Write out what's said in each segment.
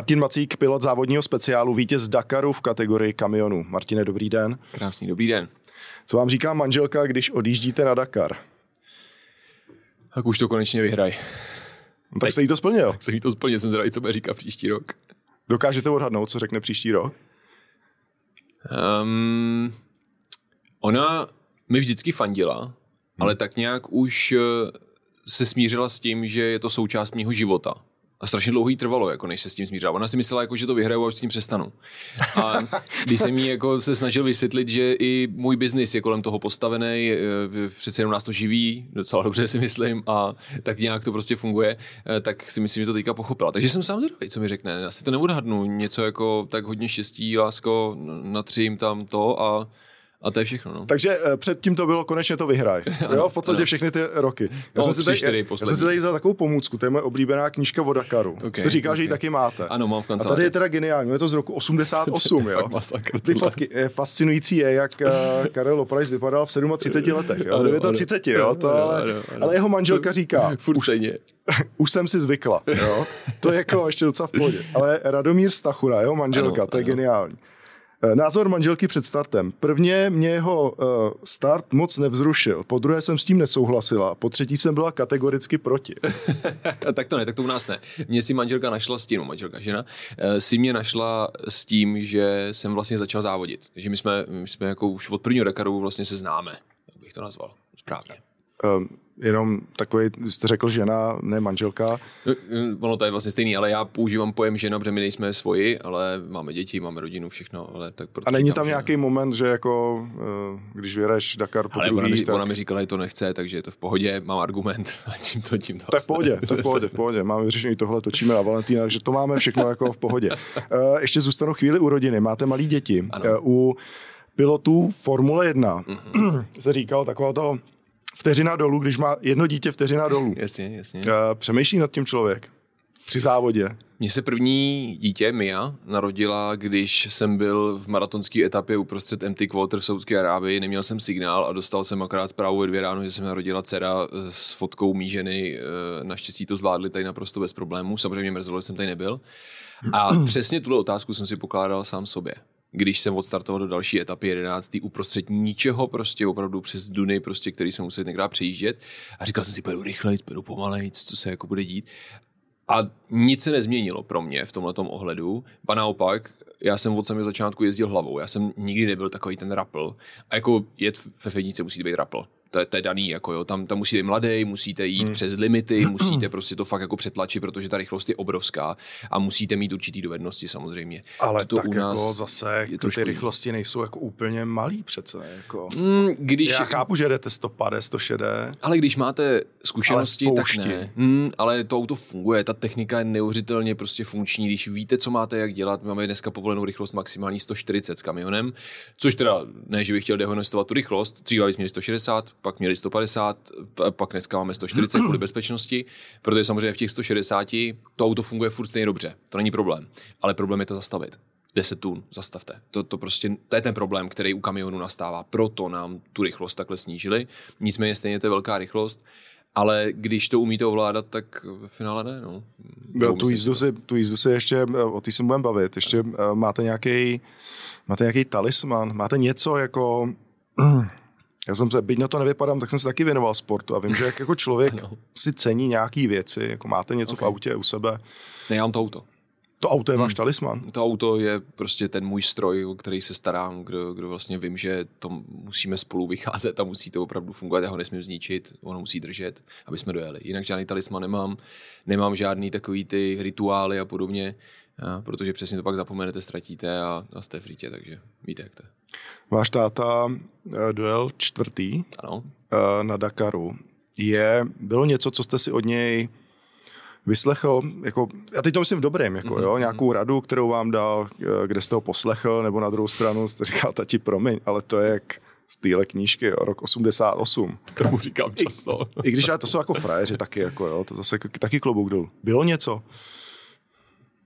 Martin Macík, pilot závodního speciálu, vítěz Dakaru v kategorii kamionů. Martine, dobrý den. Krásný dobrý den. Co vám říká manželka, když odjíždíte na Dakar? Tak už to konečně vyhraj. No, tak se jí to splnil. Tak se jí to splnil, jsem zvědavý, co bude říkat příští rok. Dokážete odhadnout, co řekne příští rok? Um, ona mi vždycky fandila, hmm. ale tak nějak už eh, se smířila s tím, že je to součást mého života. A strašně dlouho jí trvalo, jako než se s tím smířila. Ona si myslela, jako, že to vyhraju a už s tím přestanu. A když jsem jí jako se snažil vysvětlit, že i můj biznis je kolem toho postavený, přece jenom nás to živí, docela dobře si myslím, a tak nějak to prostě funguje, eh, tak si myslím, že to teďka pochopila. Takže jsem sám zvědavý, co mi řekne. Asi to neodhadnu. Něco jako tak hodně štěstí, lásko, natřím tam to a a to je všechno. No. Takže uh, předtím to bylo konečně to vyhraj. jo, v podstatě ano. všechny ty roky. Já, no, jsem si tady, já, já jsem si tady vzal takovou pomůcku, to je moje oblíbená knížka o Dakaru. Okay, Jste říkal, okay. že ji taky máte. Ano, mám v A tady je teda geniální, je to z roku 88. jo. Masakr, ty fotky, je fascinující je, jak uh, Karel Loprajs vypadal v 37 letech. Jo? Ano, 39, jo, to, ano, ale, ano, ano. ale jeho manželka říká, Furt už, už jsem si zvykla. Jo? To je jako ještě docela v pohodě. Ale Radomír Stachura, jeho manželka, Ano, to je ano. geniální. Eh, Názor manželky před startem. Prvně mě jeho uh, start moc nevzrušil, po druhé jsem s tím nesouhlasila, po třetí jsem byla kategoricky proti. tak to ne, tak to u nás ne. Mě si manželka našla s tím, manželka žena, eh, si mě našla s tím, že jsem vlastně začal závodit. Takže my jsme, my jsme jako už od prvního Dakaru vlastně se známe, jak bych to nazval správně. Um, jenom takový, jste řekl žena, ne manželka. No, eh, Ono to je vlastně stejný, ale já používám pojem žena, protože my nejsme svoji, ale máme děti, máme rodinu, všechno. Ale tak proto A není tam žena. nějaký moment, že jako, uh, když vyjedeš Dakar po Ale ona mi, druhý, tak... ona mi říkala, že to nechce, takže je to v pohodě, mám argument a tím to, tím to To je v pohodě, to je v pohodě, v pohodě. Máme vyřešený tohle, točíme na Valentína, takže to máme všechno jako v pohodě. Ještě zůstanu chvíli u rodiny. Máte malí děti. Ano. U pilotů Formule 1 Mhm. se říkalo taková to vteřina dolů, když má jedno dítě vteřina dolů. Jasně, jasně. Uh, přemýšlí nad tím člověk při závodě. Mně se první dítě, Mia, narodila, když jsem byl v maratonské etapě uprostřed MT Quarter v Saudské Arábii, neměl jsem signál a dostal jsem akorát zprávu ve dvě ráno, že se mi narodila dcera eh, s fotkou mý ženy. Eh, Naštěstí to zvládli tady naprosto bez problémů. Samozřejmě mě mrzelo, že jsem tady nebyl. A přesně tuhle otázku jsem si pokládal sám sobě. Když jsem odstartoval do další etapy 11. uprostřed ničeho, prostě opravdu přes Duny, prostě, který jsme museli někdy přejíždět. A říkal jsem si, pojedu rychlejc, pojedu pomalejc, co se jako bude dít. A nic se nezměnilo pro mě v tomhle ohledu. Ba naopak, já jsem od samého začátku jezdil hlavou. Já jsem nikdy nebyl takový ten rapl. A jako jet ve Fednice musí být rapl. To je, to je daný, jako jo. Tam, tam musíte mladý, musíte jít hmm. přes limity, musíte prostě to fakt jako přetlačit, protože ta rychlost je obrovská a musíte mít určitý dovednosti samozřejmě. Ale to tak u nás jako zase je ty trošku jiný. rychlosti nejsou jako úplně malý přece. Jako. Mm, když, Já chápu, že jdete 150, 160. Ale když máte zkušenosti, Ale tak ne. Hmm, ale to auto funguje, ta technika je neuvěřitelně prostě funkční. Když víte, co máte jak dělat, máme dneska povolenou rychlost maximální 140 s kamionem, což teda ne, že bych chtěl dehonestovat tu rychlost. Dříve jsme měli 160, pak měli 150, p- pak dneska máme 140 kvůli bezpečnosti, protože samozřejmě v těch 160 to auto funguje furt stejně dobře, to není problém. Ale problém je to zastavit. 10 tun, zastavte. To, to prostě, to je ten problém, který u kamionu nastává. Proto nám tu rychlost takhle snížili. Nicméně stejně to je velká rychlost, ale když to umíte ovládat, tak ve finále ne. No. Jo, tu, jízdu si, tu jízdu si ještě, eh, o té se budeme bavit, ještě eh, máte nějaký máte nějaký talisman, máte něco jako, já jsem se, byť na to nevypadám, tak jsem se taky věnoval sportu a vím, že jak jako člověk No. si cení nějaký věci, jako máte něco Ok. v autě u sebe, Ne, já mám to auto. to auto je Hmm. váš talisman. To auto je prostě ten můj stroj, o který se starám, kdo, kdo vlastně vím, že to musíme spolu vycházet a musí to opravdu fungovat. Já ho nesmím zničit, ono musí držet, aby jsme dojeli. Jinak žádný talisman nemám, nemám žádný takový ty rituály a podobně, a protože přesně to pak zapomenete, ztratíte a, a jste v rítě, takže víte, jak to je. Váš táta eh, dojel čtvrtý Ano, eh, na Dakaru. Je, bylo něco, co jste si od něj vyslechl, jako, já teď to myslím v dobrém, jako, Mhm, jo, nějakou radu, kterou vám dal, eh, kde jste ho poslechl, nebo na druhou stranu jste říkal, tati, promiň, ale to je jak z téhle knížky, jo, rok 88. tomu říkám často. I když ale to jsou jako frajeři taky, jako, jo, to zase taky klobouk dolů. Bylo něco?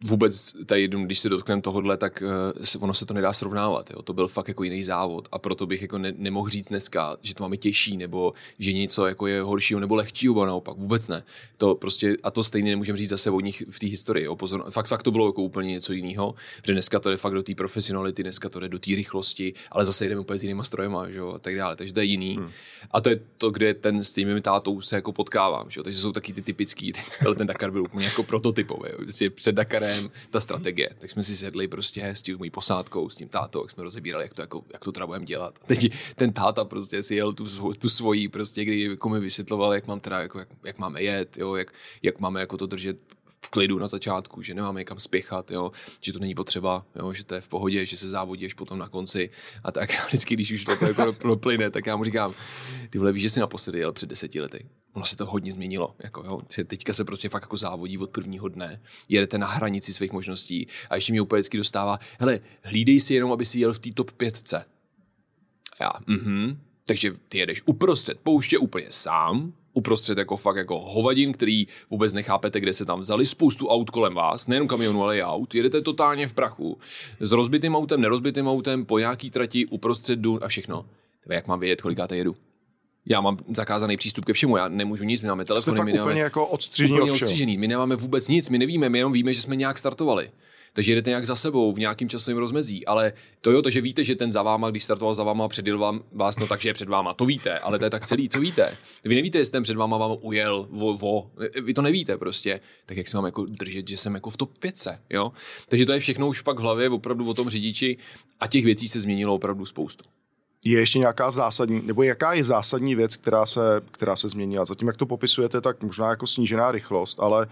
Vůbec tady, když se dotkneme tohohle, tak uh, ono se to nedá srovnávat. Jo? To byl fakt jako jiný závod a proto bych jako ne, nemohl říct dneska, že to máme těžší nebo že něco jako je horšího nebo lehčího, nebo naopak vůbec ne. To prostě, a to stejně nemůžeme říct zase o nich v té historii. Jo? Pozor, fakt, fakt to bylo jako úplně něco jiného, že dneska to je fakt do té profesionality, dneska to jde do té rychlosti, ale zase jdeme úplně s jinýma strojema že jo? a tak dále. Takže to je jiný. Hmm. A to je to, kde ten s tím tátou se jako potkávám. Že jo? Takže jsou taky ty typický, ale ten Dakar byl úplně jako prototypový. Jo? Prostě před Dakarem ta strategie. Tak jsme si sedli prostě s tím mojí posádkou, s tím tátou, jak jsme rozebírali, jak to, jako, jak to teda budeme dělat. Teď ten táta prostě si jel tu, tu svoji, prostě, kdy jako mi vysvětloval, jak mám teda, jako, jak, jak máme jet, jo, jak, jak máme jako to držet v klidu na začátku, že nemáme kam spěchat, jo, že to není potřeba, jo, že to je v pohodě, že se závodíš potom na konci a tak vždycky, když už to jako plyne, tak já mu říkám, ty vole, víš, že jsi naposledy jel před deseti lety ono se to hodně změnilo. Jako, jo. Teďka se prostě fakt jako závodí od prvního dne, jedete na hranici svých možností a ještě mě úplně vždycky dostává, hele, hlídej si jenom, aby si jel v té top 5. A já, mhm. Takže ty jedeš uprostřed pouště úplně sám, uprostřed jako fakt jako hovadin, který vůbec nechápete, kde se tam vzali, spoustu aut kolem vás, nejenom kamionů, ale i aut, jedete totálně v prachu, s rozbitým autem, nerozbitým autem, po nějaký trati, uprostřed dun a všechno. Tebe, jak mám vědět, kolikáte jedu? Já mám zakázaný přístup ke všemu, já nemůžu nic, my máme telefony, my nemáme, úplně jako odstřížený, úplně odstřížený, my nemáme vůbec nic, my nevíme, my jenom víme, že jsme nějak startovali. Takže jedete nějak za sebou v nějakým časovém rozmezí, ale to jo, to, že víte, že ten za váma, když startoval za váma, předjel vám, vás, no takže je před váma, to víte, ale to je tak celý, co víte. Vy nevíte, jestli ten před váma vám ujel, vo, vo, vy to nevíte prostě. Tak jak se mám jako držet, že jsem jako v top 5, jo? Takže to je všechno už pak v hlavě, opravdu o tom řidiči a těch věcí se změnilo opravdu spoustu je ještě nějaká zásadní, nebo jaká je zásadní věc, která se, která se změnila? Zatím, jak to popisujete, tak možná jako snížená rychlost, ale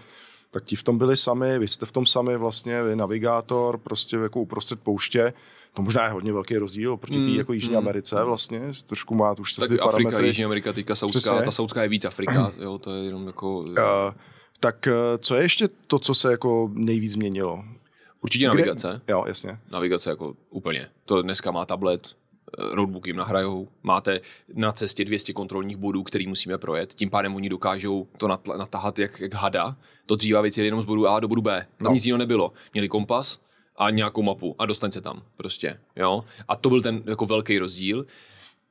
tak ti v tom byli sami, vy jste v tom sami vlastně, vy navigátor, prostě jako uprostřed pouště, to možná je hodně velký rozdíl proti té mm, jako Jižní mm. Americe vlastně, trošku má už tak ty Afrika, parametry. Jižní Amerika, teďka Saudská, ta Saudská je víc Afrika, jo, to je jenom jako... Uh, tak uh, co je ještě to, co se jako nejvíc změnilo? Určitě navigace. Kde? Jo, jasně. Navigace jako úplně. To dneska má tablet, roadbook jim nahrajou, máte na cestě 200 kontrolních bodů, který musíme projet, tím pádem oni dokážou to natahat jak, jak hada. To dříva věc je jenom z bodu A do bodu B. Tam no. nic jiného nebylo. Měli kompas a nějakou mapu a dostaň se tam prostě, jo. A to byl ten jako velký rozdíl.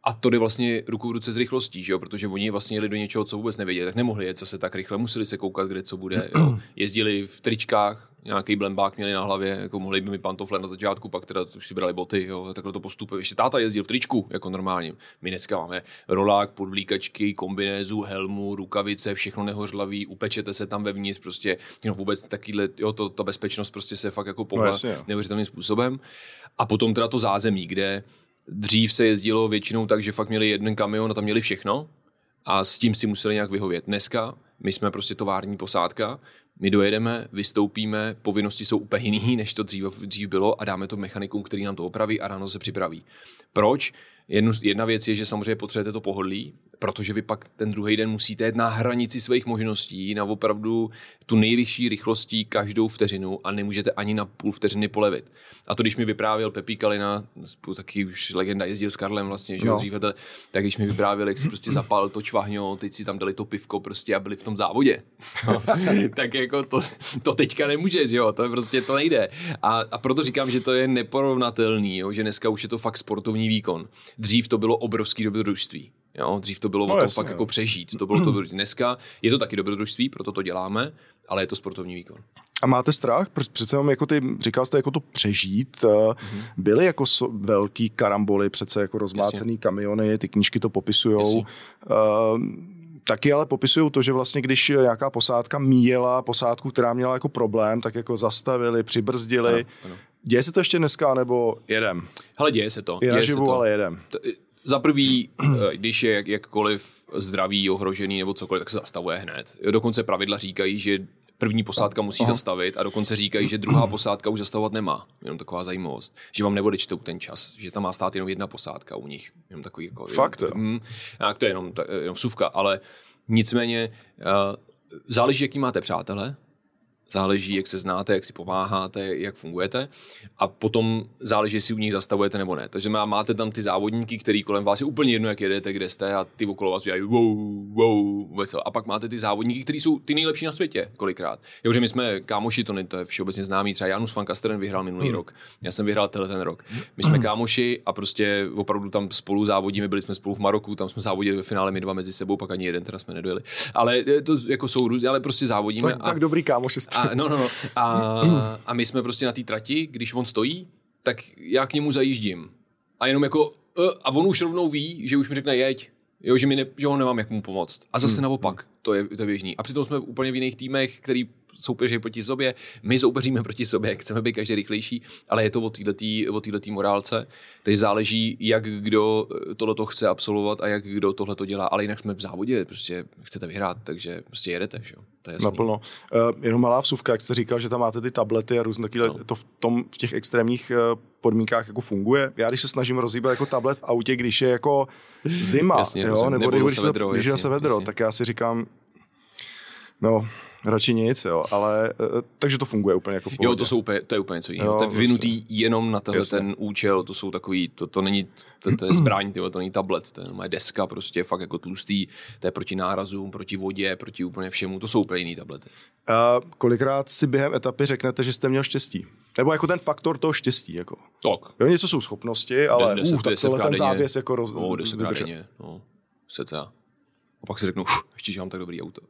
A to jde vlastně ruku v ruce s rychlostí, že jo? protože oni vlastně jeli do něčeho, co vůbec nevěděli, tak nemohli jet zase tak rychle, museli se koukat, kde co bude. Jo? Jezdili v tričkách, nějaký blembák měli na hlavě, jako mohli by mi pantofle na začátku, pak teda už si brali boty, jo, takhle to postupuje. Ještě táta jezdil v tričku, jako normálně. My dneska máme rolák, podvlíkačky, kombinézu, helmu, rukavice, všechno nehořlavý, upečete se tam vevnitř, prostě no, vůbec takovýhle, jo, to, ta bezpečnost prostě se fakt jako pohla no, neuvěřitelným způsobem. A potom teda to zázemí, kde dřív se jezdilo většinou tak, že fakt měli jeden kamion a tam měli všechno a s tím si museli nějak vyhovět. Dneska my jsme prostě tovární posádka, my dojedeme, vystoupíme, povinnosti jsou úplně jiný, než to dřív, dřív bylo a dáme to mechanikům, který nám to opraví a ráno se připraví. Proč? Jednu, jedna věc je, že samozřejmě potřebujete to pohodlí, protože vy pak ten druhý den musíte jít na hranici svých možností, na opravdu tu nejvyšší rychlostí každou vteřinu a nemůžete ani na půl vteřiny polevit. A to, když mi vyprávěl Pepí Kalina, taky už legenda jezdil s Karlem vlastně, že no. dříve, tak když mi vyprávěl, jak si prostě zapal to čvahňo, teď si tam dali to pivko prostě a byli v tom závodě. No, tak jako to, to teďka nemůžeš, jo, to prostě to nejde. A, a proto říkám, že to je neporovnatelný, jo, že dneska už je to fakt sportovní výkon. Dřív to bylo obrovský dobrodružství. Jo, dřív to bylo no, o tom fakt jako přežít. To bylo to dneska. Je to taky dobrodružství, proto to děláme, ale je to sportovní výkon. A máte strach? Přece jenom jako ty, říkal jste jako to přežít. Mm-hmm. Byly jako so, velký karamboly, přece jako rozmácený Jasně. kamiony, ty knížky to popisují. Uh, taky ale popisují to, že vlastně když nějaká posádka míjela posádku, která měla jako problém, tak jako zastavili, přibrzdili. Ano, ano. Děje se to ještě dneska, nebo jedem? Hele, děje se to. Je naživu, ale jedem. To, za prvý, eh, když je jak, jakkoliv zdraví ohrožený nebo cokoliv, tak se zastavuje hned. Dokonce pravidla říkají, že první posádka musí Aha. zastavit a dokonce říkají, že druhá posádka už zastavovat nemá. Jenom taková zajímavost. Že vám neodečtou ten čas, že tam má stát jenom jedna posádka u nich. Jenom takový jako, Fakt jenom, hm, a to je jenom, jenom vsuvka, ale nicméně uh, záleží, jaký máte přátelé, záleží, jak se znáte, jak si pomáháte, jak fungujete a potom záleží, jestli u nich zastavujete nebo ne. Takže máte tam ty závodníky, který kolem vás je úplně jedno, jak jedete, kde jste a ty okolo vás dělají wow, wow, vesel. A pak máte ty závodníky, kteří jsou ty nejlepší na světě, kolikrát. Jo, že my jsme kámoši, to, ne, to je všeobecně známý, třeba Janus van Kasteren vyhrál minulý hmm. rok, já jsem vyhrál tenhle ten rok. My jsme kámoši a prostě opravdu tam spolu závodíme, byli jsme spolu v Maroku, tam jsme závodili ve finále my dva mezi sebou, pak ani jeden teda jsme nedojeli. Ale to jako jsou různě, ale prostě závodíme. Tak, a, tak dobrý kámoši a, no, no, no. A, a my jsme prostě na té trati, když on stojí, tak já k němu zajíždím. A jenom jako, uh, a on už rovnou ví, že už mi řekne jeď, jo, že, mi ne, že ho nemám jak mu pomoct. A zase hmm. naopak, to je, to je běžný. A přitom jsme úplně v jiných týmech, který soupeří proti sobě, my soupeříme proti sobě, chceme být každý rychlejší, ale je to o této morálce. Takže záleží, jak kdo tohle chce absolvovat a jak kdo tohle to dělá, ale jinak jsme v závodě, prostě chcete vyhrát, takže prostě jedete, že? To je jasný. Naplno. Uh, jenom malá vsuvka, jak jste říkal, že tam máte ty tablety a různé takové, no. to v, tom, v těch extrémních uh, podmínkách jako funguje. Já když se snažím rozhýbat jako tablet v autě, když je jako zima, Jasně, jo, nebo, nebo když, se vedro, když jasně, se vedro, jasně. tak já si říkám, no, radši nic, jo, ale eh, takže to funguje úplně jako v Jo, to, jsou úplně, to je úplně něco jiného. To je vynutý prostě. jenom na tenhle ten účel, to jsou takový, to, to není, to, to je zbraň, to není tablet, to je deska prostě fakt jako tlustý, to je proti nárazům, proti vodě, proti úplně všemu, to jsou úplně jiný tablety. A kolikrát si během etapy řeknete, že jste měl štěstí? Nebo jako ten faktor toho štěstí, jako. Tak. Jo, něco jsou schopnosti, ale uh, tak tohle ten závěs jako roz, no, no, se a pak si řeknu, ještě, že mám tak dobrý auto.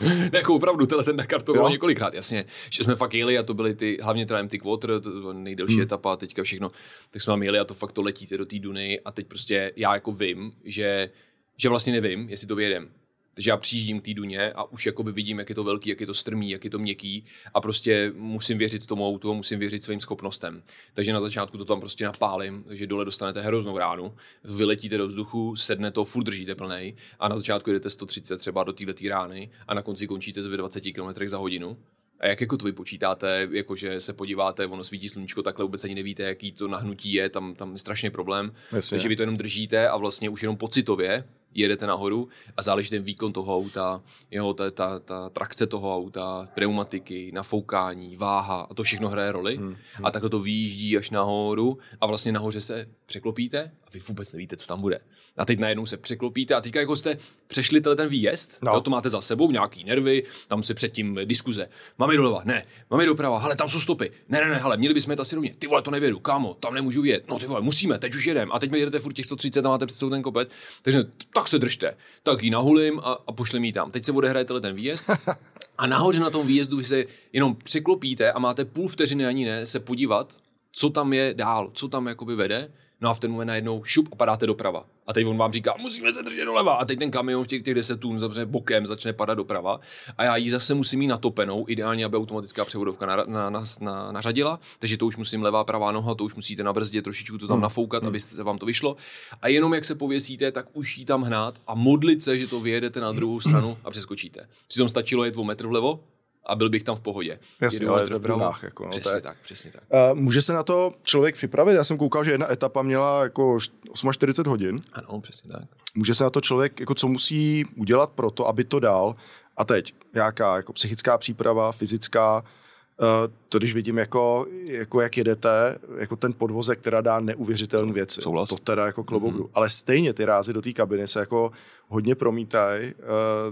ne, jako opravdu, tenhle ten Dakar to bylo několikrát, jasně. Že jsme fakt jeli a to byly ty, hlavně teda MT Quarter, to byla nejdelší hmm. etapa, teďka všechno, tak jsme tam jeli a to fakt to letíte do té Duny a teď prostě já jako vím, že, že vlastně nevím, jestli to vyjedem. Takže já přijíždím k té duně a už jakoby vidím, jak je to velký, jak je to strmý, jak je to měkký a prostě musím věřit tomu autu a musím věřit svým schopnostem. Takže na začátku to tam prostě napálím, takže dole dostanete hroznou ránu, vyletíte do vzduchu, sedne to, furt držíte plnej a na začátku jdete 130 třeba do této rány a na konci končíte s 20 km za hodinu. A jak jako to vy počítáte, jakože se podíváte, ono svítí sluníčko, takhle vůbec ani nevíte, jaký to nahnutí je, tam, tam je strašně problém. Jasně. Takže vy to jenom držíte a vlastně už jenom pocitově jedete nahoru a záleží ten výkon toho auta, jeho, ta, ta, ta trakce toho auta, pneumatiky, nafoukání, váha a to všechno hraje roli. Hmm, hmm. A takhle to vyjíždí až nahoru a vlastně nahoře se překlopíte a vy vůbec nevíte, co tam bude. A teď najednou se překlopíte a teďka jako jste přešli ten výjezd, no. jo, to máte za sebou, nějaký nervy, tam se předtím diskuze. Máme doleva, ne, máme doprava, ale tam jsou stopy. Ne, ne, ne, hele, měli bychom jít asi rovně. Ty vole, to nevědu, kámo, tam nemůžu jet. No ty vole, musíme, teď už jedem. A teď mi jedete furt těch 130 a máte před ten kopet. Takže tak se držte. Tak ji nahulím a, a pošlem ji tam. Teď se odehraje ten výjezd a nahoře na tom výjezdu vy se jenom překlopíte a máte půl vteřiny ani ne se podívat, co tam je dál, co tam jakoby vede No a v ten moment najednou šup a padáte doprava. A teď on vám říká, musíme se držet doleva. A teď ten kamion v těch, těch 10 tun zavře bokem, začne padat doprava. A já ji zase musím mít natopenou, ideálně, aby automatická převodovka na, na, na, na, nařadila. Takže to už musím levá, pravá noha, to už musíte na brzdě trošičku to tam hmm. nafoukat, hmm. aby se vám to vyšlo. A jenom jak se pověsíte, tak už ji tam hnát a modlit se, že to vyjedete na druhou stranu a přeskočíte. Přitom stačilo jet o metr vlevo, a byl bych tam v pohodě. Jasně, ale v brunách. Jako, no, přesně tak, přesně tak. Uh, může se na to člověk připravit? Já jsem koukal, že jedna etapa měla jako 48 hodin. Ano, přesně tak. Může se na to člověk, jako co musí udělat pro to, aby to dal? A teď, jaká jako psychická příprava, fyzická, to když vidím, jako, jako jak jedete, jako ten podvozek, která dá neuvěřitelné věci. Souhlas. To teda jako klobouk mm-hmm. Ale stejně ty rázy do té kabiny se jako hodně promítají, uh,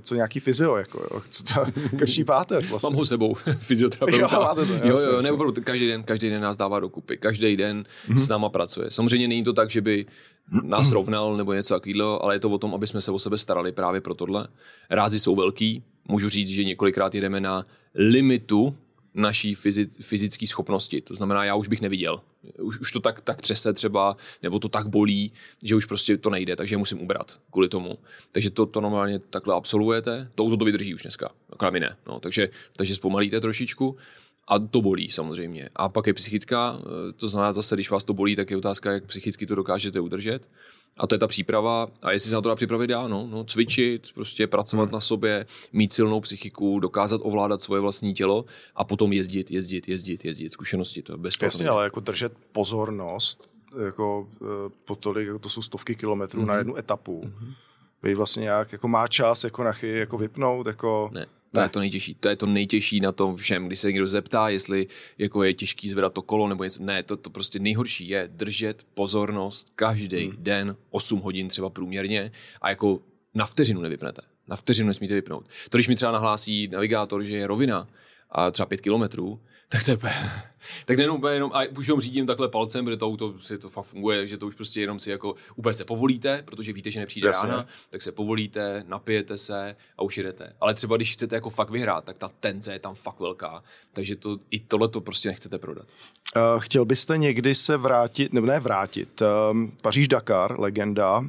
co nějaký fyzio, jako, jo, co, co krší páteř vlastně. Mám ho sebou, fyzioterapeuta. jo, máte to, jo, jo, jo ne, každý den, každý den nás dává dokupy, každý den mm-hmm. s náma pracuje. Samozřejmě není to tak, že by nás rovnal nebo něco takového, ale je to o tom, aby jsme se o sebe starali právě pro tohle. Rázy jsou velký, můžu říct, že několikrát jedeme na limitu naší fyzické schopnosti. To znamená, já už bych neviděl. Už, už to tak, tak třese třeba, nebo to tak bolí, že už prostě to nejde, takže musím ubrat kvůli tomu. Takže to, to normálně takhle absolvujete, to to vydrží už dneska, akorát mi ne. No, takže, takže zpomalíte trošičku a to bolí samozřejmě. A pak je psychická, to znamená zase, když vás to bolí, tak je otázka, jak psychicky to dokážete udržet. A to je ta příprava. A jestli se na to dá připravit dá, no, no cvičit, prostě pracovat hmm. na sobě, mít silnou psychiku, dokázat ovládat svoje vlastní tělo a potom jezdit, jezdit, jezdit, jezdit. Zkušenosti, to je bez Jasně, ale jako držet pozornost, jako eh, po tolik, jako to jsou stovky kilometrů mm-hmm. na mhm. jednu etapu. Mm-hmm. Vy vlastně nějak jako má čas jako na chy, jako vypnout, jako... Ne To je to nejtěžší. To je to nejtěžší na tom všem. Když se někdo zeptá, jestli jako je těžký zvedat to kolo nebo něco. Ne, to, to prostě nejhorší je držet pozornost každý hmm. den 8 hodin třeba průměrně a jako na vteřinu nevypnete. Na vteřinu nesmíte vypnout. To, když mi třeba nahlásí navigátor, že je rovina a třeba 5 kilometrů, tak to je tak nejenom, jenom, a už jenom řídím takhle palcem, protože to auto si to fakt funguje, že to už prostě jenom si jako úplně se povolíte, protože víte, že nepřijde Jasně. rána, tak se povolíte, napijete se a už jedete. Ale třeba když chcete jako fakt vyhrát, tak ta tenze je tam fakt velká. Takže to, i tohle to prostě nechcete prodat. Uh, chtěl byste někdy se vrátit, nebo ne vrátit, um, Paříž-Dakar, legenda, uh,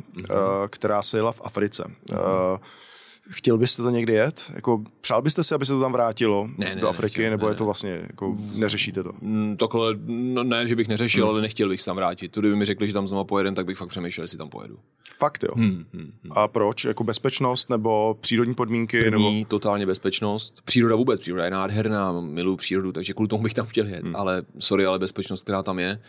která se jela v Africe. Uh, chtěl byste to někdy jet? Jako, přál byste si, aby se to tam vrátilo Ne, ne, do Afriky, nechtěl, nebo ne, je to vlastně, jako, neřešíte to? Mm, Takhle, no ne, že bych neřešil, hmm. ale nechtěl bych se tam vrátit. To, kdyby mi řekli, že tam znova pojedem, tak bych fakt přemýšlel, jestli tam pojedu. Fakt jo. Hmm, hmm, hmm. A proč? Jako bezpečnost nebo přírodní podmínky? Nebo... První, totálně bezpečnost. Příroda vůbec, příroda je nádherná, miluju přírodu, takže kvůli tomu bych tam chtěl jet. Hmm. Ale sorry, ale bezpečnost, která tam je.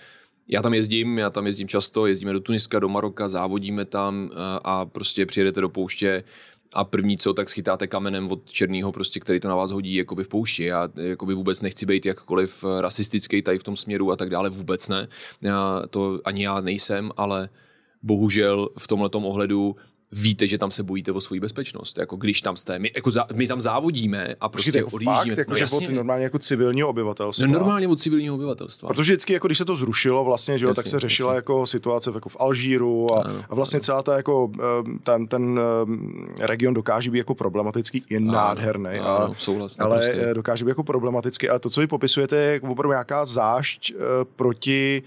Já tam jezdím, já tam jezdím často, jezdíme do Tuniska, do Maroka, závodíme tam a, a prostě přijedete do pouště a první co, tak schytáte kamenem od černého, prostě, který to na vás hodí jakoby v poušti. Já jakoby vůbec nechci být jakkoliv rasistický tady v tom směru a tak dále, vůbec ne. Já, to ani já nejsem, ale bohužel v tomhle ohledu víte, že tam se bojíte o svoji bezpečnost. Jako když tam jste, my, jako zá, my tam závodíme a prostě Počkejte, jako odjíždíme. fakt, jako, no, že jasně. od normálně jako civilního obyvatelstva. no, normálně od civilního obyvatelstva. Protože vždycky, jako když se to zrušilo vlastně, že jo, tak Jasně, se řešila jasně. jako situace jako v Alžíru a, Ano, a vlastně celá ta jako eh, ten, ten eh, region dokáže být jako problematický, je nádherný. ano, a, souhlas, ale naprosto. eh, dokáže být jako problematický. A to, co vy popisujete, je jako opravdu nějaká zášť proti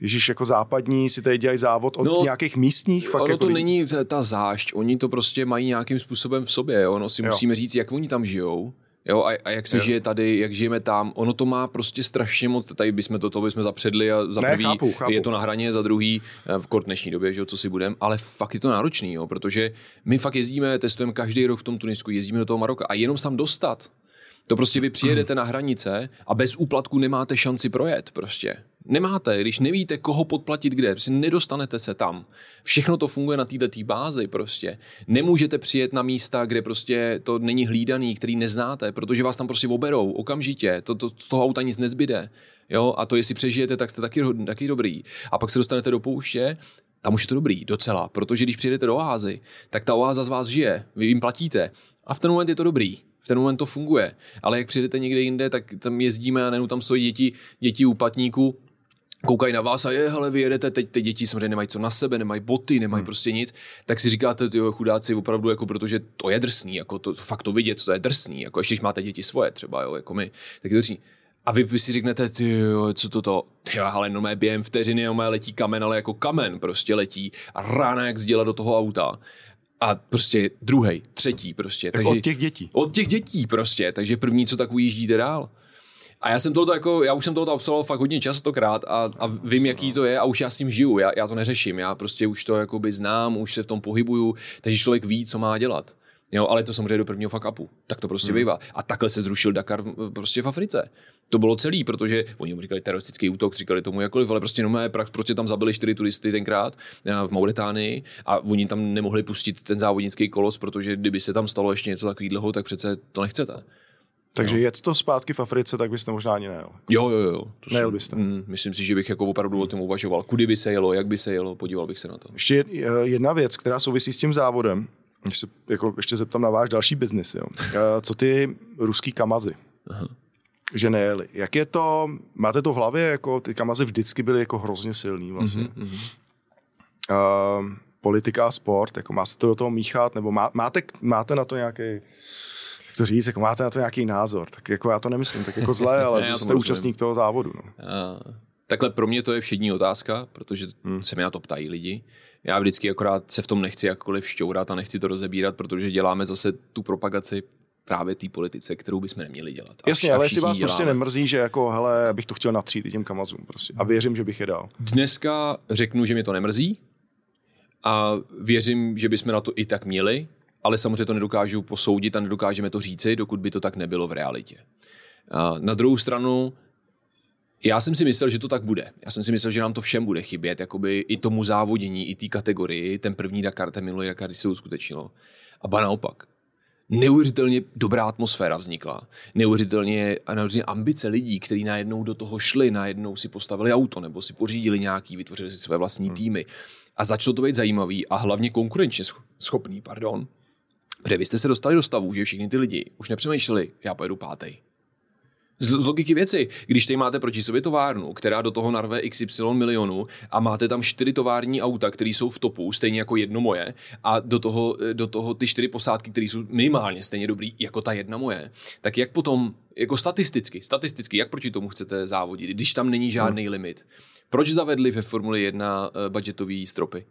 Ježíš, jako západní si tady dělají závod od No, nějakých místních fakt ono jako to lidí. není ta- zášť, oni to prostě mají nějakým způsobem v sobě, jo? ono si Jo. musíme říct, jak oni tam žijou, Jo, a, a, jak se Jo. žije tady, jak žijeme tam, ono to má prostě strašně moc, tady bychom to, to bychom zapředli a za Ne, prvý chápu, chápu. je to na hraně, za druhý eh, v kort dnešní době, že jo, co si budem, ale fakt je to náročný, jo, protože my fakt jezdíme, testujeme každý rok v tom Tunisku, jezdíme do toho Maroka a jenom se tam dostat, to prostě vy přijedete na hranice a bez úplatku nemáte šanci projet prostě. Nemáte, když nevíte, koho podplatit kde, prostě nedostanete se tam. Všechno to funguje na této bázi prostě. Nemůžete přijet na místa, kde prostě to není hlídaný, který neznáte, protože vás tam prostě oberou okamžitě, to, to, z toho auta nic nezbyde. Jo? A to, jestli přežijete, tak jste taky, taky dobrý. A pak se dostanete do pouště, tam už je to dobrý, docela, protože když přijedete do oázy, tak ta oáza z vás žije, vy jim platíte a v ten moment je to dobrý. V ten moment to funguje. Ale jak přijedete někde jinde, tak tam jezdíme a najednou tam stojí děti, děti úplatníků, koukají na vás a je, hele, vy jedete, teď ty děti samozřejmě nemají co na sebe, nemají boty, nemají hmm. prostě nic, tak si říkáte, ty chudáci, opravdu, jako, protože to je drsný, jako to, to, fakt to vidět, to je drsný, jako ještě když máte děti svoje třeba, jo, jako my, tak je to drsný. A vy si řeknete, ty jo, co to to, ty jo, ale no mé během vteřiny, no mé letí kamen, ale jako kamen prostě letí a rána jak zděla do toho auta. A prostě druhý, třetí prostě. Tak od těch dětí. Od těch dětí prostě, takže první, co tak ujíždíte dál. A já jsem tohoto jako, já už jsem tohoto absolvoval fakt hodně častokrát a, a vím, jaký to je a už já s tím žiju, já, já to neřeším, já prostě už to jakoby znám, už se v tom pohybuju, takže člověk ví, co má dělat. Jo, ale to samozřejmě do prvního fuck upu. Tak to prostě hmm. bývá. A takhle se zrušil Dakar v, prostě v Africe. To bylo celý, protože oni mu říkali teroristický útok, říkali tomu jakkoliv, ale prostě no mé, prostě tam zabili čtyři turisty tenkrát eh, v Mauretánii a oni tam nemohli pustit ten závodnický kolos, protože kdyby se tam stalo ještě něco takového, tak přece to nechcete. Takže no. jet to zpátky v Africe, tak byste možná ani nejel. Jo, jo, jo. To Nejel jsem- byste. Mm, myslím si, že bych jako opravdu o tom uvažoval. Kudy by se jelo, jak by se jelo, podíval bych se na to. Ještě eh, jedna věc, která souvisí s tím závodem, když se jako ještě zeptám na váš další biznis. Jo. Eh, Co ty ruský kamazy? Aha. Že nejeli. Jak je to, máte to v hlavě, jako ty kamazy vždycky byly jako hrozně silný vlastně. Mhm, mhm. Uh, politika a sport, jako má se to do toho míchat, nebo má, máte, máte na to nějaký, jak to říct, jako máte na to nějaký názor, tak jako já to nemyslím, tak jako zlé, ale Ne, jste účastník toho závodu. No. A, takhle pro mě to je všední otázka, protože hmm. se mě na to ptají lidi. Já vždycky akorát se v tom nechci jakkoliv šťourat a nechci to rozebírat, protože děláme zase tu propagaci právě té politice, kterou bychom neměli dělat. A Jasně, ale jestli vás prostě děláme. nemrzí, že jako, hele, bych to chtěl natřít i těm kamazům prostě. A věřím, že bych je dal. Dneska řeknu, že mě to nemrzí a věřím, že bychom na to i tak měli, ale samozřejmě to nedokážu posoudit a nedokážeme to říci, dokud by to tak nebylo v realitě. A na druhou stranu, já jsem si myslel, že to tak bude. Já jsem si myslel, že nám to všem bude chybět, jakoby i tomu závodění, i té kategorii, ten první Dakar, ten minulý Dakar, když se uskutečnilo. A ba naopak. neuvěřitelně dobrá atmosféra vznikla. Neuvěřitelně, neuvěřitelně ambice lidí, kteří najednou do toho šli, najednou si postavili auto nebo si pořídili nějaký, vytvořili si své vlastní hmm. týmy. A začalo to být zajímavý a hlavně konkurenčně schopný, pardon. Protože vy jste se dostali do stavu, že všichni ty lidi už nepřemýšleli, já pojedu pátý. Z, z logiky věci, když tady máte proti sobě továrnu, která do toho narve XY milionů a máte tam čtyři tovární auta, které jsou v topu, stejně jako jedno moje, a do toho, do toho ty čtyři posádky, které jsou minimálně stejně dobrý jako ta jedna moje, tak jak potom, jako statisticky, statisticky, jak proti tomu chcete závodit, když tam není žádný hmm. limit? Proč zavedli ve Formuli 1 eh, budgetový stropy?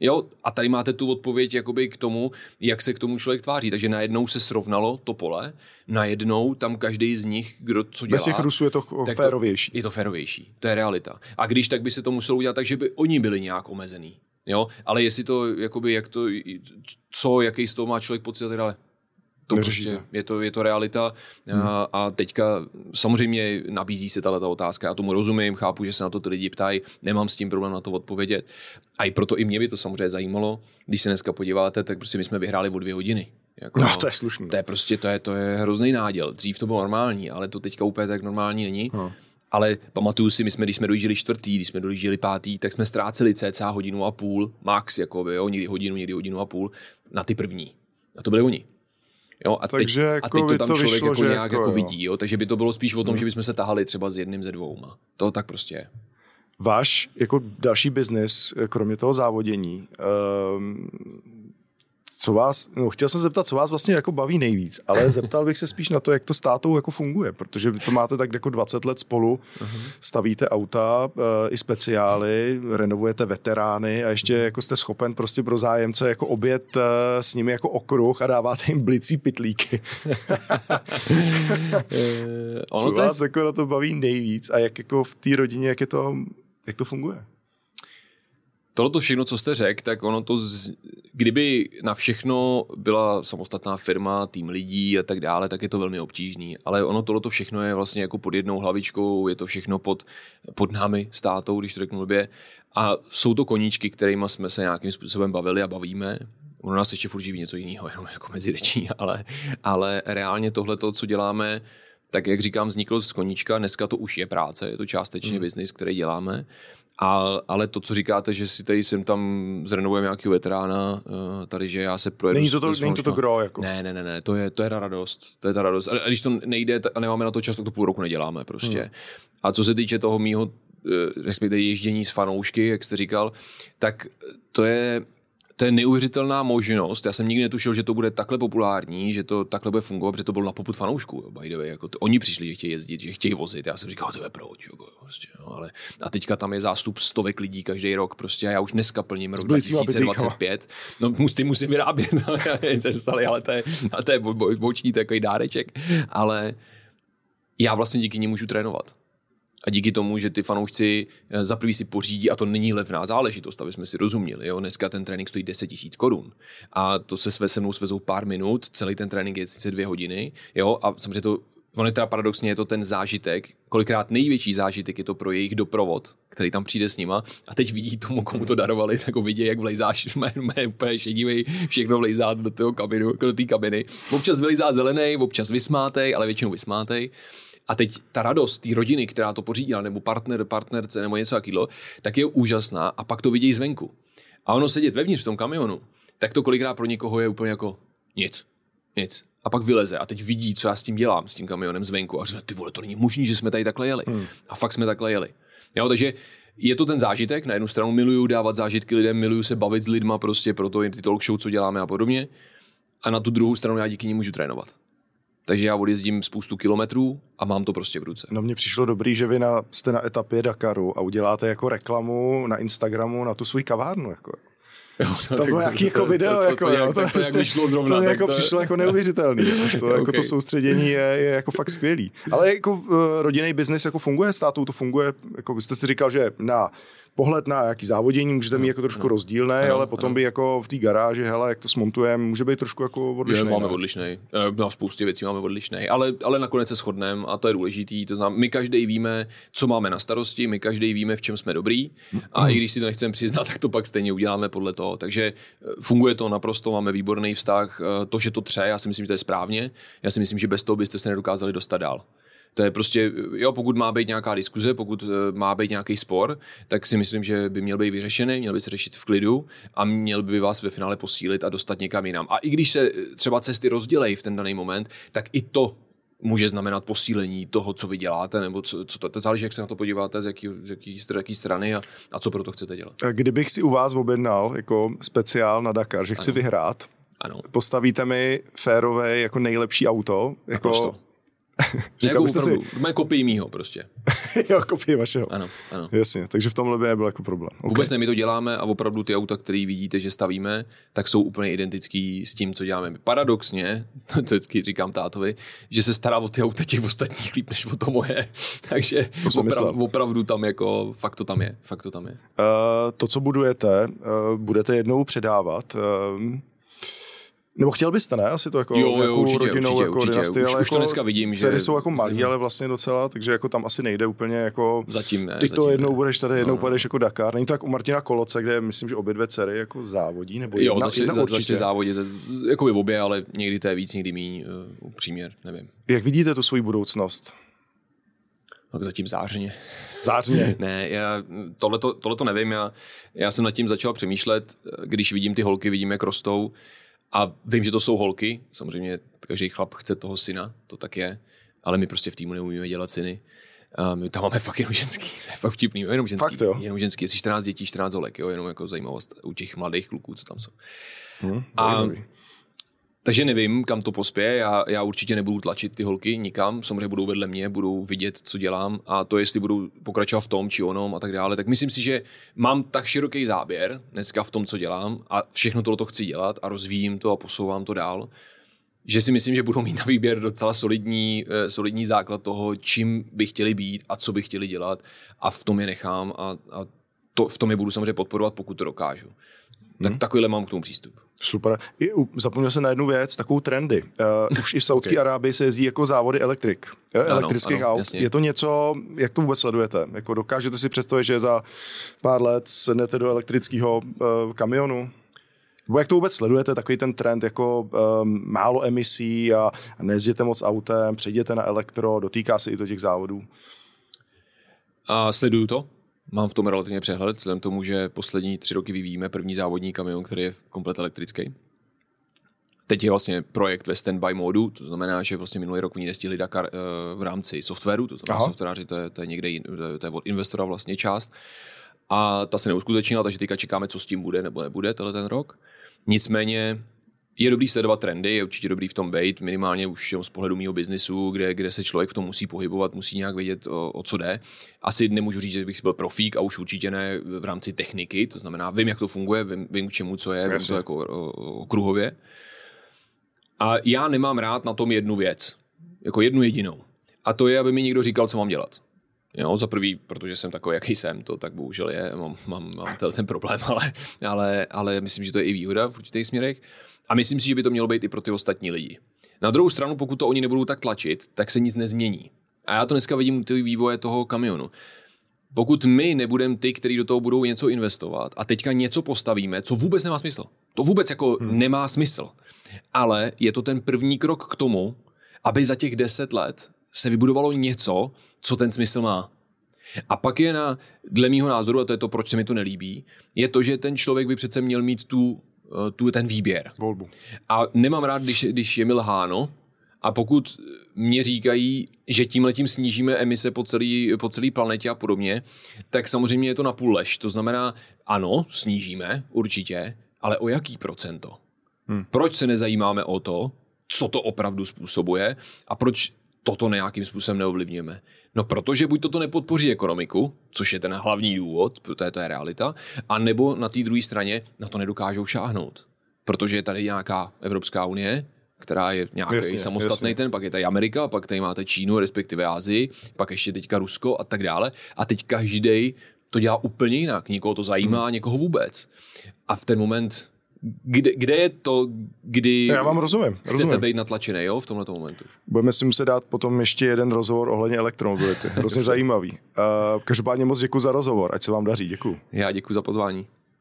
Jo, a tady máte tu odpověď jakoby k tomu, jak se k tomu člověk tváří. Takže najednou se srovnalo to pole, najednou tam každý z nich, kdo co dělá. Bez těch Rusů je to férovější. To, je to férovější, to je realita. A když tak by se to muselo udělat tak, že by oni byli nějak omezený. Jo, ale jestli to, jakoby, jak to, co, jaký z toho má člověk pocit, ale to prostě, je to, je to realita hmm. a, a teďka samozřejmě nabízí se tato otázka, já tomu rozumím, chápu, že se na to ty lidi ptají, nemám s tím problém na to odpovědět a i proto i mě by to samozřejmě zajímalo, když se dneska podíváte, tak prostě my jsme vyhráli o dvě hodiny. Jako, no, to je slušný. To je prostě, to je, to je hrozný náděl. Dřív to bylo normální, ale to teďka úplně tak normální není. No. Ale pamatuju si, my jsme, když jsme dojížděli čtvrtý, když jsme dojížděli pátý, tak jsme ztráceli cca hodinu a půl, max, jako jo, někdy hodinu, někdy hodinu a půl, na ty první. A to byli oni. Jo, a, takže teď, jako a teď to tam to člověk vyšlo, jako nějak jako, jako vidí, jo? takže by to bylo spíš o tom, hmm. že bychom se tahali třeba s jedním ze dvouma. To tak prostě je. Váš jako další biznis, kromě toho závodění, um, co vás, no chtěl jsem zeptat, co vás vlastně jako baví nejvíc, ale zeptal bych se spíš na to, jak to s tátou jako funguje, protože to máte tak jako 20 let spolu, uh-huh. stavíte auta, uh, i speciály, renovujete veterány a ještě jako jste schopen prostě pro zájemce jako obět uh, s nimi jako okruh a dáváte jim blicí pitlíky. co vás jako na to baví nejvíc a jak jako v té rodině, jak je to, jak to funguje? Tohle to všechno, co jste řekl, tak ono to, z, kdyby na všechno byla samostatná firma, tým lidí a tak dále, tak je to velmi obtížný. Ale ono tohle to všechno je vlastně jako pod jednou hlavičkou, je to všechno pod, pod námi státou, když to řeknu blbě. A jsou to koníčky, kterými jsme se nějakým způsobem bavili a bavíme. Ono nás ještě furt živí něco jiného, jenom jako mezi rečí, ale, ale reálně tohle, co děláme, tak jak říkám, vzniklo z koníčka, dneska to už je práce, je to částečně mm. biznis, který děláme, a, ale to, co říkáte, že si tady sem tam zrenovujeme nějakého veterána, uh, tady, že já se projedu... Není to to, není to, to gro, jako. Ne, ne, ne, ne, to je, to je ta radost, to je ta radost. A, a když to nejde a nemáme na to čas, tak to půl roku neděláme prostě. Hmm. A co se týče toho mýho, eh, respektive ježdění s fanoušky, jak jste říkal, tak to je, to je neuvěřitelná možnost. Já jsem nikdy netušil, že to bude takhle populární, že to takhle bude fungovat, protože to bylo na poput fanoušků. Jo, by the way. Jako to, oni přišli, že chtějí jezdit, že chtějí vozit. Já jsem říkal, to je proč. Jako, prostě, jo, ale, a teďka tam je zástup stovek lidí každý rok. Prostě a já už dneska plním rok 2025. No, musím, musím vyrábět, ale to je, to je boční takový dáreček. Ale já vlastně díky ní můžu trénovat a díky tomu, že ty fanoušci eh, za prvý si pořídí, a to není levná záležitost, aby jsme si rozuměli. Jo? Dneska ten trénink stojí 10 tisíc korun a to se sve se mnou svezou pár minut, celý ten trénink je sice dvě hodiny, jo? a samozřejmě to On je teda paradoxně je to ten zážitek, kolikrát největší zážitek je to pro jejich doprovod, který tam přijde s nima a teď vidí tomu, komu to darovali, tak ho vidí, jak vlejzáš, mé, mé úplně šedivý, všechno vlejzá do toho kabinu, do té kabiny. Občas vylejzá zelený, občas vysmátej, ale většinou vysmátej. A teď ta radost té rodiny, která to pořídila, nebo partner, partnerce, nebo něco takového, tak je úžasná a pak to vidějí zvenku. A ono sedět vevnitř v tom kamionu, tak to kolikrát pro někoho je úplně jako nic, nic. A pak vyleze a teď vidí, co já s tím dělám, s tím kamionem zvenku a říká, ty vole, to není možné, že jsme tady takhle jeli. Hmm. A fakt jsme takhle jeli. Jo, takže je to ten zážitek, na jednu stranu miluju dávat zážitky lidem, miluju se bavit s lidma prostě, proto i ty talk show, co děláme a podobně. A na tu druhou stranu já díky ní můžu trénovat. Takže já odjezdím spoustu kilometrů a mám to prostě v ruce. No mně přišlo dobrý, že vy na, jste na etapě Dakaru a uděláte jako reklamu na Instagramu na tu svůj kavárnu. Jako. Jo, no, to bylo nějaký jako video, to, to, jako, to, jo, to, to, prostě, šlo zrovna, to jako to přišlo jako neuvěřitelný. To, jako okay. to soustředění je, je, jako fakt skvělý. Ale jako uh, rodinný biznis jako funguje, státu to funguje, jako jste si říkal, že na pohled na jaký závodění můžete mít jako trošku no. rozdílný, no, ale potom no. by jako v té garáži, hele, jak to smontujeme, může být trošku jako odlišný. Je, máme no. odlišný. Eh, na spoustě věcí máme odlišný, ale, ale nakonec se shodneme a to je důležitý. To znamená, my každý víme, co máme na starosti, my každý víme, v čem jsme dobrý a i když si to nechceme přiznat, tak to pak stejně uděláme podle toho to. Takže eh, funguje to naprosto, máme výborný vztah. Eh, to, že to tře, já si myslím, že to je správně. Já si myslím, že bez toho byste se nedokázali dostat dál. To je prostě, jo, pokud má být nějaká diskuze, pokud má být nějaký spor, tak si myslím, že by měl být vyřešený, měl by se řešit v klidu a měl by vás ve finále posílit a dostat někam jinam. A i když se třeba cesty rozdělejí v ten daný moment, tak i to může znamenat posílení toho, co vy děláte, nebo co, co to, to záleží, jak se na to podíváte, z jaký, z jaký, z jaký strany a, a co pro to chcete dělat. Kdybych si u vás objednal jako speciál na Dakar, že chci ano. vyhrát, ano. postavíte mi férové jako nejlepší auto, jako Jako opravdu, si... Má kopii mýho prostě. jo, kopii vašeho. Ano, ano. Jasně, takže v tomhle by nebyl jako problém. Okay. Vůbec ne, my to děláme a opravdu ty auta, které vidíte, že stavíme, tak jsou úplně identický s tím, co děláme. Paradoxně, to vždycky říkám tátovi, že se stará o ty auta těch ostatních líp, než o to moje. takže to opravdu, opravdu, tam jako, fakt to tam je. Fakt to tam je. Uh, to, co budujete, uh, budete jednou předávat. Uh, nebo chtěl byste, ne? Asi to jako, jo, jo, určitě, rodinou, určitě, jako určitě. dynastii, už, ale už to jako dneska vidím, že... Jsou jako malí, ale vlastně docela, takže jako tam asi nejde úplně jako... Zatím ne. Ty zatím to jednou ne. budeš tady, jednou no, no. pojedeš jako Dakar. Není to jako u Martina Koloce, kde myslím, že obě dvě dcery jako závodí, nebo jo, jedna, začali, jedna určitě. závodit, jako by obě, ale někdy to je víc, někdy míň, uh, upřímně, nevím. Jak vidíte tu svoji budoucnost? Tak zatím zářně. Zářně. ne, já tohleto, tohleto nevím, já, já jsem nad tím začal přemýšlet, když vidím ty holky, vidím, jak rostou, a vím, že to jsou holky, samozřejmě každý chlap chce toho syna, to tak je, ale my prostě v týmu neumíme dělat syny. A my tam máme fakt jenom ženský, to je fakt vtipný, jenom ženský, fakt jo. jenom ženský, jestli 14 dětí, 14 holek, jo, jenom jako zajímavost u těch mladých kluků, co tam jsou. Hmm, a, takže nevím, kam to pospěje, já, já určitě nebudu tlačit ty holky nikam, samozřejmě budou vedle mě, budou vidět, co dělám. A to, jestli budou pokračovat v tom či onom a tak dále, tak myslím si, že mám tak široký záběr dneska v tom, co dělám a všechno tohle chci dělat a rozvíjím to a posouvám to dál, že si myslím, že budou mít na výběr docela solidní, solidní základ toho, čím by chtěli být a co by chtěli dělat. A v tom je nechám a, a to, v tom je budu samozřejmě podporovat, pokud to dokážu. Tak hmm. takovýhle mám k tomu přístup. Super. I, zapomněl jsem na jednu věc, takovou trendy. Uh, už i v Saudské okay. Arábii se jezdí jako závody elektrik, ano, elektrických ano, aut. Jasně. Je to něco, jak to vůbec sledujete? Jako dokážete si představit, že za pár let sednete do elektrického uh, kamionu? Nebo jak to vůbec sledujete, takový ten trend, jako um, málo emisí a, a nezděte moc autem, přejděte na elektro, dotýká se i to těch závodů? A sleduju to, Mám v tom relativně přehled, vzhledem tomu, že poslední tři roky vyvíjíme první závodní kamion, který je komplet elektrický. Teď je vlastně projekt ve standby modu, to znamená, že vlastně minulý rok oni nestihli Dakar uh, v rámci softwaru, to znamená softwaráři, to je, to je někde, to je, to je od investora vlastně část. A ta se neuskutečnila, takže teďka čekáme, co s tím bude nebo nebude tenhle ten rok. Nicméně je dobrý sledovat trendy, je určitě dobrý v tom být, minimálně už z pohledu mého biznisu, kde, kde se člověk v tom musí pohybovat, musí nějak vědět, o, o co jde. Asi nemůžu říct, že bych byl profík a už určitě ne v rámci techniky, to znamená, vím, jak to funguje, vím, vím k čemu, co je, vím to jako okruhově. A já nemám rád na tom jednu věc, jako jednu jedinou. A to je, aby mi někdo říkal, co mám dělat. Jo, za prvý, protože jsem takový, jaký jsem, to tak bohužel je, mám, mám, mám ten problém, ale, ale, ale myslím, že to je i výhoda v určitých směrech. A myslím si, že by to mělo být i pro ty ostatní lidi. Na druhou stranu, pokud to oni nebudou tak tlačit, tak se nic nezmění. A já to dneska vidím u ty vývoje toho kamionu. Pokud my nebudeme ty, kteří do toho budou něco investovat a teďka něco postavíme, co vůbec nemá smysl. To vůbec jako hmm. nemá smysl. Ale je to ten první krok k tomu, aby za těch deset let se vybudovalo něco, co ten smysl má. A pak je na, dle mýho názoru, a to je to, proč se mi to nelíbí, je to, že ten člověk by přece měl mít tu tu, ten výběr. Volbu. A nemám rád, když, když je mi lháno, a pokud mě říkají, že tím letím snížíme emise po celé po celý planetě a podobně, tak samozřejmě je to na půl lež. To znamená, ano, snížíme, určitě, ale o jaký procento? Hmm. Proč se nezajímáme o to, co to opravdu způsobuje a proč toto nějakým způsobem neovlivňujeme? No protože buď toto nepodpoří ekonomiku, což je ten hlavní důvod, protože to je realita, a nebo na té druhé straně na to nedokážou šáhnout. Protože je tady nějaká Evropská unie, která je nějaký jasně, samostatný jasně. ten, pak je tady Amerika, pak tady máte Čínu, respektive Ázii, pak ještě teďka Rusko a tak dále. A teď každý to dělá úplně jinak. Nikoho to zajímá, hmm. někoho vůbec. A v ten moment kde, kde je to, kdy Já vám rozumím. chcete rozumím. být natlačený jo, v tomhle momentu? Budeme si muset dát potom ještě jeden rozhovor ohledně elektromobility. Hrozně zajímavý. Uh, každopádně moc děkuji za rozhovor, ať se vám daří. Děkuji. Já děkuji za pozvání.